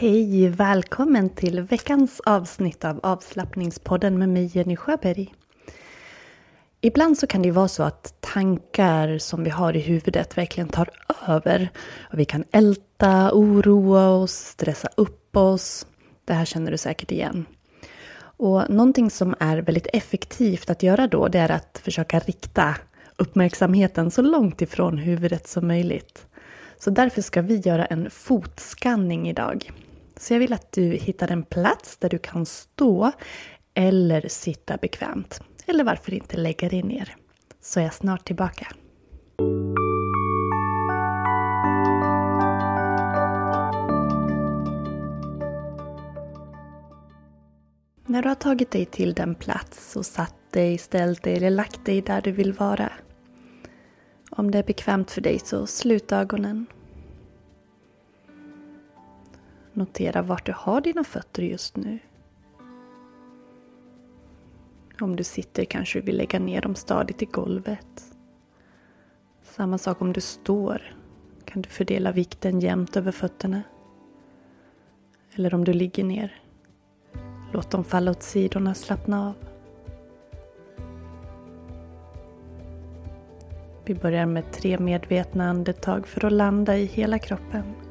Hej, välkommen till veckans avsnitt av avslappningspodden med mig Jenny Sjöberg. Ibland så kan det ju vara så att tankar som vi har i huvudet verkligen tar över. Och vi kan älta, oroa oss, stressa upp oss. Det här känner du säkert igen. Och någonting som är väldigt effektivt att göra då, det är att försöka rikta uppmärksamheten så långt ifrån huvudet som möjligt. Så därför ska vi göra en fotskanning idag. Så jag vill att du hittar en plats där du kan stå eller sitta bekvämt. Eller varför inte lägga dig ner. Så är jag snart tillbaka. När du har tagit dig till den plats och satt dig, ställt dig eller lagt dig där du vill vara. Om det är bekvämt för dig så slut ögonen. Notera vart du har dina fötter just nu. Om du sitter kanske du vill lägga ner dem stadigt i golvet. Samma sak om du står. Kan du fördela vikten jämnt över fötterna. Eller om du ligger ner. Låt dem falla åt sidorna, slappna av. Vi börjar med tre medvetna andetag för att landa i hela kroppen.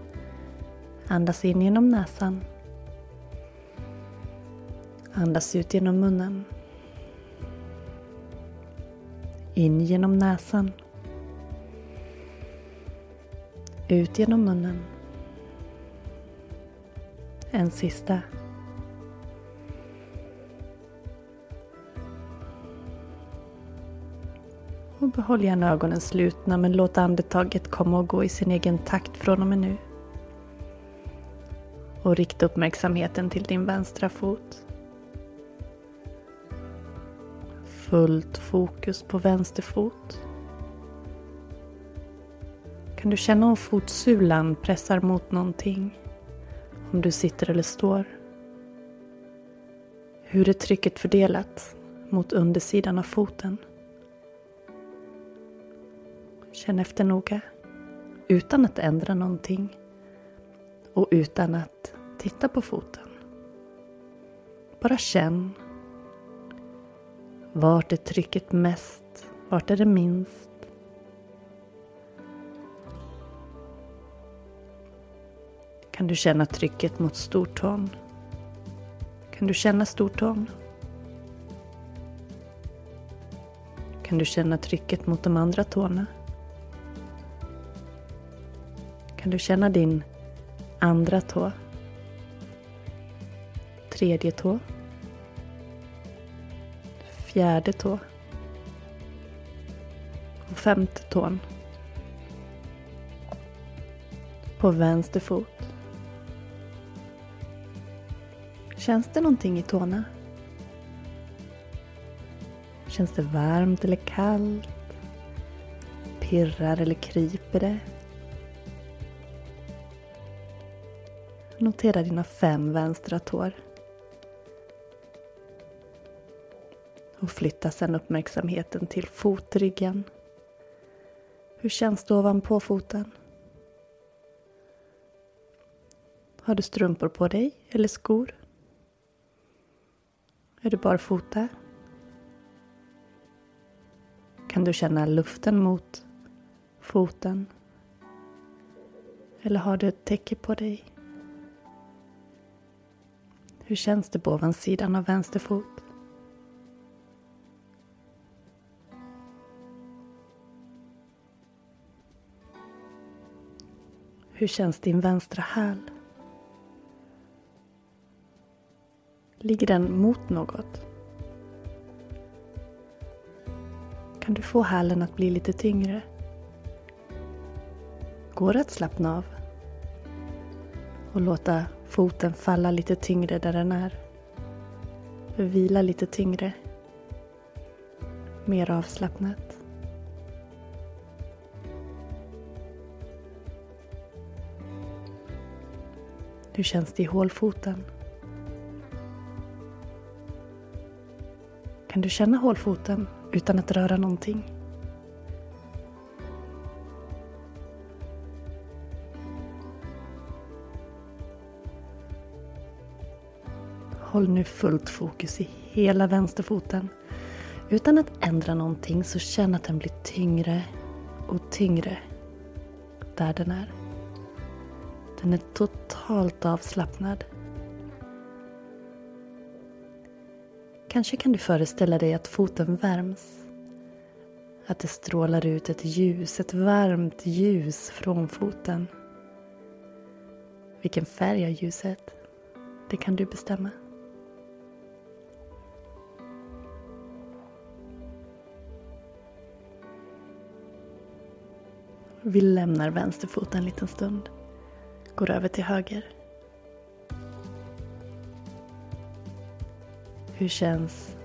Andas in genom näsan. Andas ut genom munnen. In genom näsan. Ut genom munnen. En sista. Och behåll gärna ögonen slutna men låt andetaget komma och gå i sin egen takt från och med nu. Och rikta uppmärksamheten till din vänstra fot. Fullt fokus på vänster fot. Kan du känna om fotsulan pressar mot någonting? Om du sitter eller står? Hur är trycket fördelat mot undersidan av foten? Känn efter noga. Utan att ändra någonting. Och utan att titta på foten. Bara känn. Vart är trycket mest? Vart är det minst? Kan du känna trycket mot stortån? Kan du känna stortån? Kan du känna trycket mot de andra tårna? Kan du känna din andra tå? Tredje tå? Fjärde tå? Och femte tån? På vänster fot? Känns det någonting i tårna? Känns det varmt eller kallt? Pirrar eller kryper det? Notera dina fem vänstra tår. Och flytta sedan uppmärksamheten till fotryggen. Hur känns det ovanpå foten? Har du strumpor på dig eller skor? Är du barfota? Kan du känna luften mot foten? Eller har du ett täcke på dig? Hur känns det på ovansidan av vänster fot? Hur känns din vänstra häl? Ligger den mot något? Kan du få hälen att bli lite tyngre? Går det att slappna av? Och låta foten falla lite tyngre där den är? Vila lite tyngre? Mer avslappnat? Hur känns det i hålfoten? Kan du känna hålfoten utan att röra någonting? Håll nu fullt fokus i hela vänsterfoten. Utan att ändra någonting så känn att den blir tyngre och tyngre där den är. Den är totalt avslappnad. Kanske kan du föreställa dig att foten värms. Att det strålar ut ett ljus, ett varmt ljus från foten. Vilken färg har ljuset? Det kan du bestämma. Vi lämnar vänsterfoten en liten stund. Går över till höger. Hur känns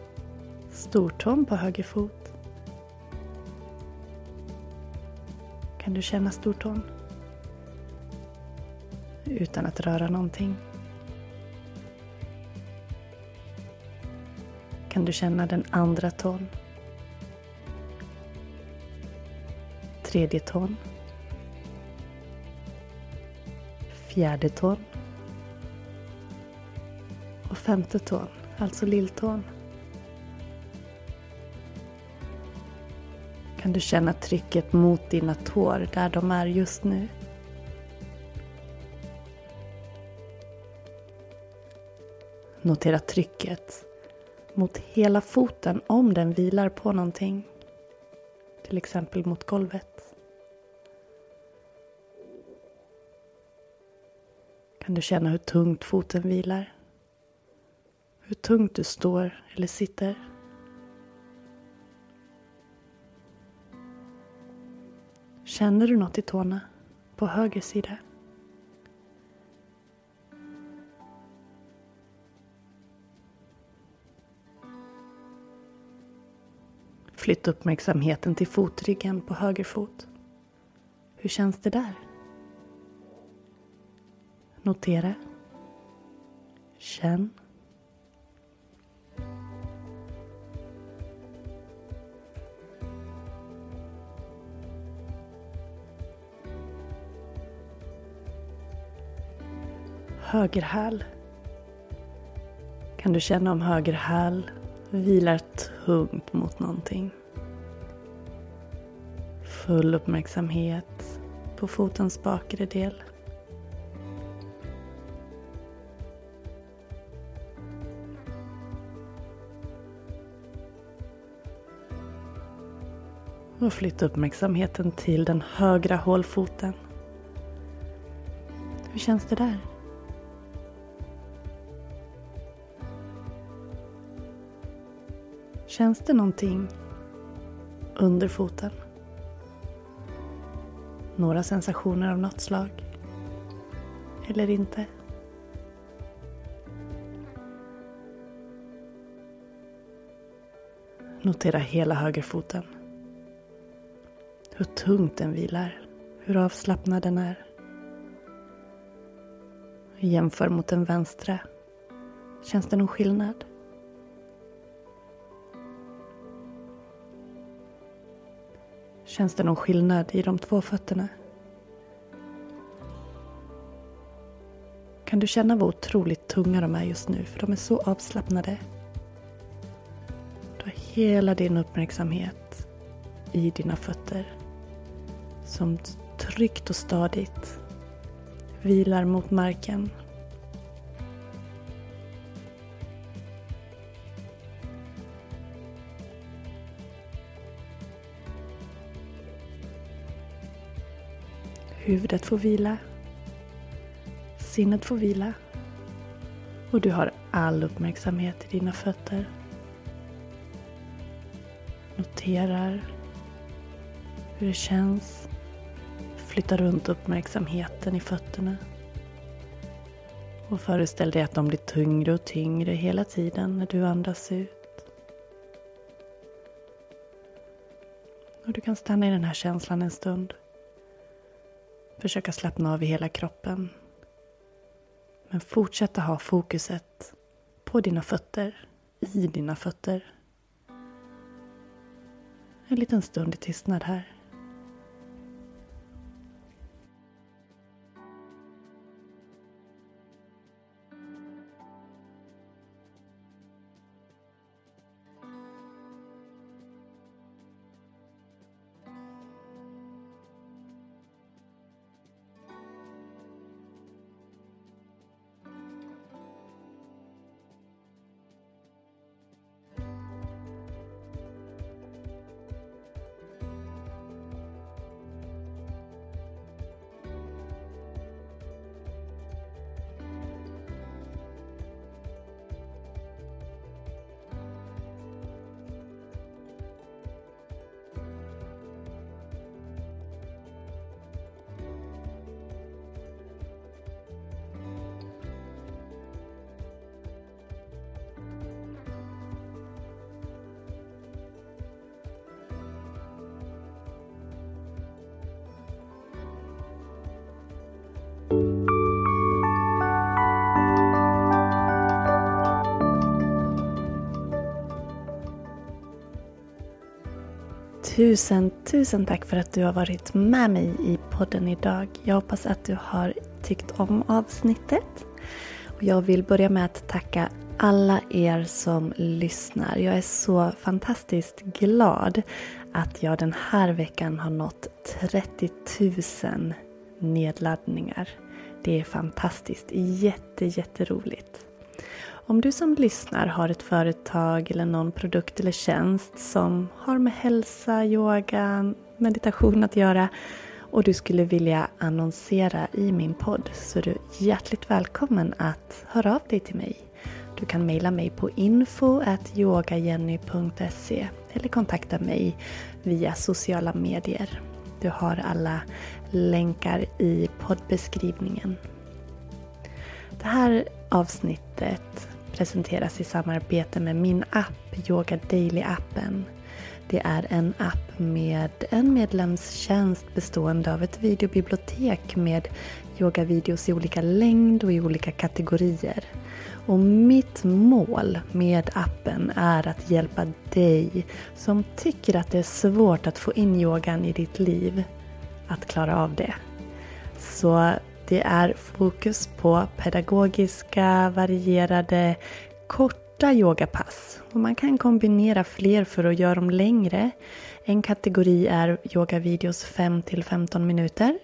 stortån på höger fot? Kan du känna stortån? Utan att röra någonting. Kan du känna den andra tån? Tredje tån. Fjärde tån. Och femte tån alltså lilltån. Kan du känna trycket mot dina tår där de är just nu? Notera trycket mot hela foten om den vilar på någonting. Till exempel mot golvet. Kan du känna hur tungt foten vilar? hur tungt du står eller sitter. Känner du något i tårna på höger sida? Flytta uppmärksamheten till fotryggen på höger fot. Hur känns det där? Notera. Känn. höger häl. Kan du känna om höger häl vilar tungt mot någonting. Full uppmärksamhet på fotens bakre del. Och flytta uppmärksamheten till den högra hålfoten. Hur känns det där? Känns det någonting under foten? Några sensationer av något slag? Eller inte? Notera hela högerfoten. Hur tungt den vilar. Hur avslappnad den är. Jämför mot den vänstra. Känns det någon skillnad? Känns det någon skillnad i de två fötterna? Kan du känna vad otroligt tunga de är just nu? För de är så avslappnade. Du har hela din uppmärksamhet i dina fötter. Som tryggt och stadigt vilar mot marken. Huvudet får vila. Sinnet får vila. Och du har all uppmärksamhet i dina fötter. Noterar hur det känns. Flytta runt uppmärksamheten i fötterna. Och föreställ dig att de blir tyngre och tyngre hela tiden när du andas ut. Och du kan stanna i den här känslan en stund. Försöka slappna av i hela kroppen. Men fortsätta ha fokuset på dina fötter, i dina fötter. En liten stund i tystnad här. Tusen, tusen tack för att du har varit med mig i podden idag. Jag hoppas att du har tyckt om avsnittet. Och jag vill börja med att tacka alla er som lyssnar. Jag är så fantastiskt glad att jag den här veckan har nått 30 000 nedladdningar. Det är fantastiskt, jätte, jätteroligt. Om du som lyssnar har ett företag eller någon produkt eller tjänst som har med hälsa, yoga, meditation att göra och du skulle vilja annonsera i min podd så är du hjärtligt välkommen att höra av dig till mig. Du kan mejla mig på info.yogajenny.se eller kontakta mig via sociala medier. Du har alla länkar i poddbeskrivningen. Det här avsnittet presenteras i samarbete med min app Yoga Daily-appen. Det är en app med en medlemstjänst bestående av ett videobibliotek med yogavideos i olika längd och i olika kategorier. Och mitt mål med appen är att hjälpa dig som tycker att det är svårt att få in yogan i ditt liv att klara av det. Så det är fokus på pedagogiska, varierade, korta yogapass. Och man kan kombinera fler för att göra dem längre. En kategori är yogavideos 5 15 minuter.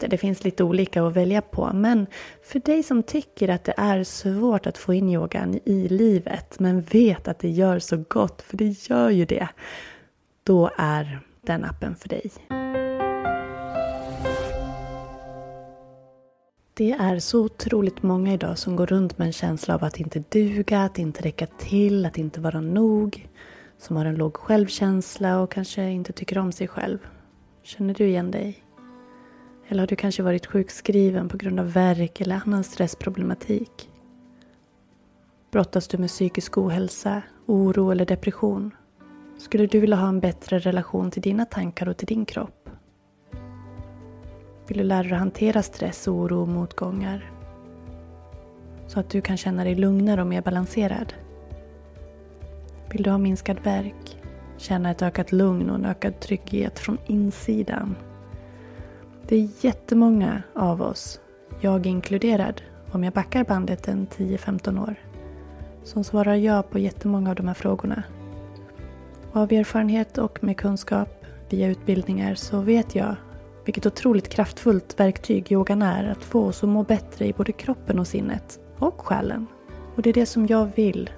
Det finns lite olika att välja på, men för dig som tycker att det är svårt att få in yogan i livet, men vet att det gör så gott, för det gör ju det, då är den appen för dig. Det är så otroligt många idag som går runt med en känsla av att inte duga, att inte räcka till, att inte vara nog. Som har en låg självkänsla och kanske inte tycker om sig själv. Känner du igen dig? Eller har du kanske varit sjukskriven på grund av värk eller annan stressproblematik? Brottas du med psykisk ohälsa, oro eller depression? Skulle du vilja ha en bättre relation till dina tankar och till din kropp? Vill du lära dig att hantera stress, oro och motgångar? Så att du kan känna dig lugnare och mer balanserad? Vill du ha minskad värk? Känna ett ökat lugn och en ökad trygghet från insidan? Det är jättemånga av oss, jag inkluderad, om jag backar bandet en 10-15 år, som svarar ja på jättemånga av de här frågorna. Av erfarenhet och med kunskap via utbildningar så vet jag vilket otroligt kraftfullt verktyg yogan är att få oss att må bättre i både kroppen och sinnet och själen. Och det är det som jag vill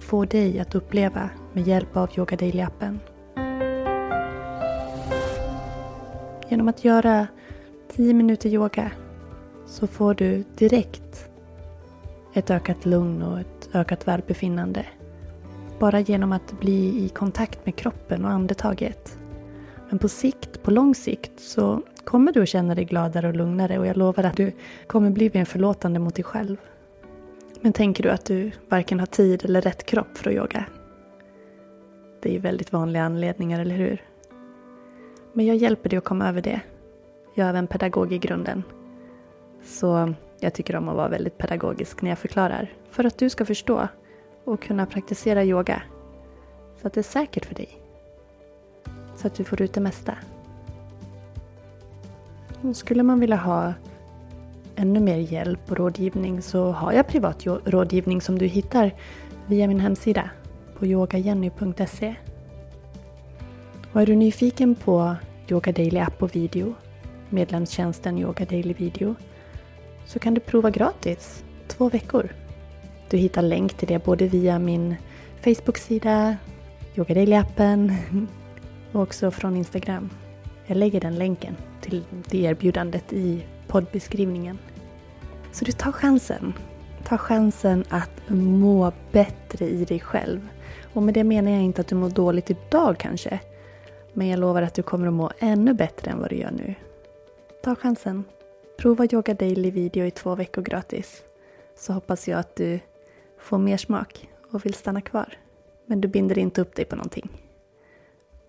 få dig att uppleva med hjälp av Yoga Daily-appen. Genom att göra 10 minuter yoga så får du direkt ett ökat lugn och ett ökat välbefinnande. Bara genom att bli i kontakt med kroppen och andetaget. Men på sikt, på lång sikt, så kommer du att känna dig gladare och lugnare och jag lovar att du kommer bli mer förlåtande mot dig själv. Men tänker du att du varken har tid eller rätt kropp för att yoga? Det är ju väldigt vanliga anledningar, eller hur? Men jag hjälper dig att komma över det. Jag är även pedagog i grunden. Så jag tycker om att vara väldigt pedagogisk när jag förklarar. För att du ska förstå och kunna praktisera yoga. Så att det är säkert för dig. Så att du får ut det mesta. Skulle man vilja ha ännu mer hjälp och rådgivning så har jag privat rådgivning som du hittar via min hemsida på yogajenny.se. Och är du nyfiken på Yoga Daily app och video, medlemstjänsten Yoga Daily Video, så kan du prova gratis två veckor. Du hittar länk till det både via min Facebook-sida, Yoga Daily-appen och också från Instagram. Jag lägger den länken till det erbjudandet i poddbeskrivningen. Så du tar chansen. Ta chansen att må bättre i dig själv. Och med det menar jag inte att du mår dåligt idag kanske. Men jag lovar att du kommer att må ännu bättre än vad du gör nu. Ta chansen. Prova Yoga Daily video i två veckor gratis. Så hoppas jag att du får mer smak och vill stanna kvar. Men du binder inte upp dig på någonting.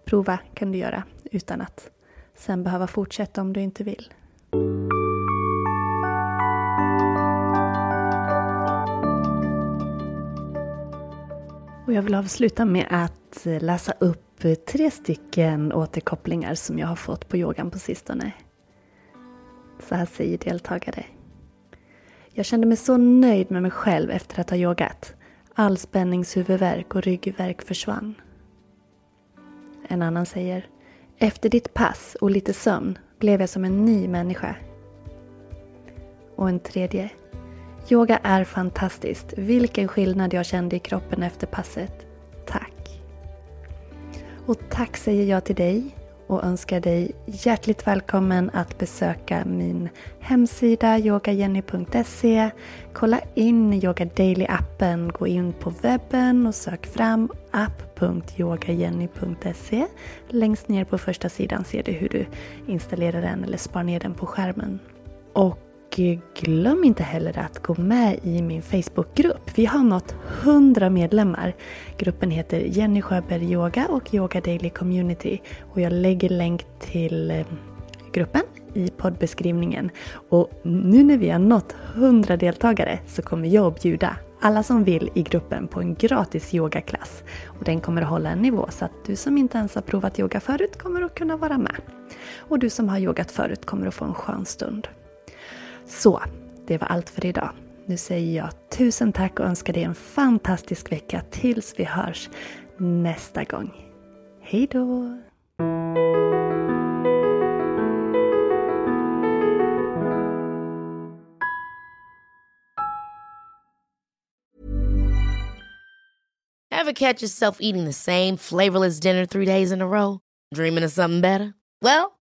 Prova kan du göra utan att sen behöva fortsätta om du inte vill. Och jag vill avsluta med att läsa upp tre stycken återkopplingar som jag har fått på yogan på sistone. Så här säger deltagare. Jag kände mig så nöjd med mig själv efter att ha yogat. All spänningshuvudvärk och ryggvärk försvann. En annan säger. Efter ditt pass och lite sömn blev jag som en ny människa. Och en tredje. Yoga är fantastiskt. Vilken skillnad jag kände i kroppen efter passet. Tack. Och tack säger jag till dig och önskar dig hjärtligt välkommen att besöka min hemsida yogajenny.se. Kolla in Yoga Daily-appen. Gå in på webben och sök fram app.yogajenny.se. Längst ner på första sidan ser du hur du installerar den eller sparar ner den på skärmen. Och glöm inte heller att gå med i min Facebookgrupp. Vi har nått 100 medlemmar. Gruppen heter Jenny Sjöberg Yoga och Yoga Daily Community. Och jag lägger länk till eh, gruppen i poddbeskrivningen. Och nu när vi har nått 100 deltagare så kommer jag att bjuda alla som vill i gruppen på en gratis yogaklass. Och den kommer att hålla en nivå så att du som inte ens har provat yoga förut kommer att kunna vara med. Och du som har yogat förut kommer att få en skön stund. Så, det var allt för idag. Nu säger jag tusen tack och önskar dig en fantastisk vecka tills vi hörs nästa gång. Hej då! Have catch yourself eating the same flavorless dinner three days in a row? Dreaming of something better? Well,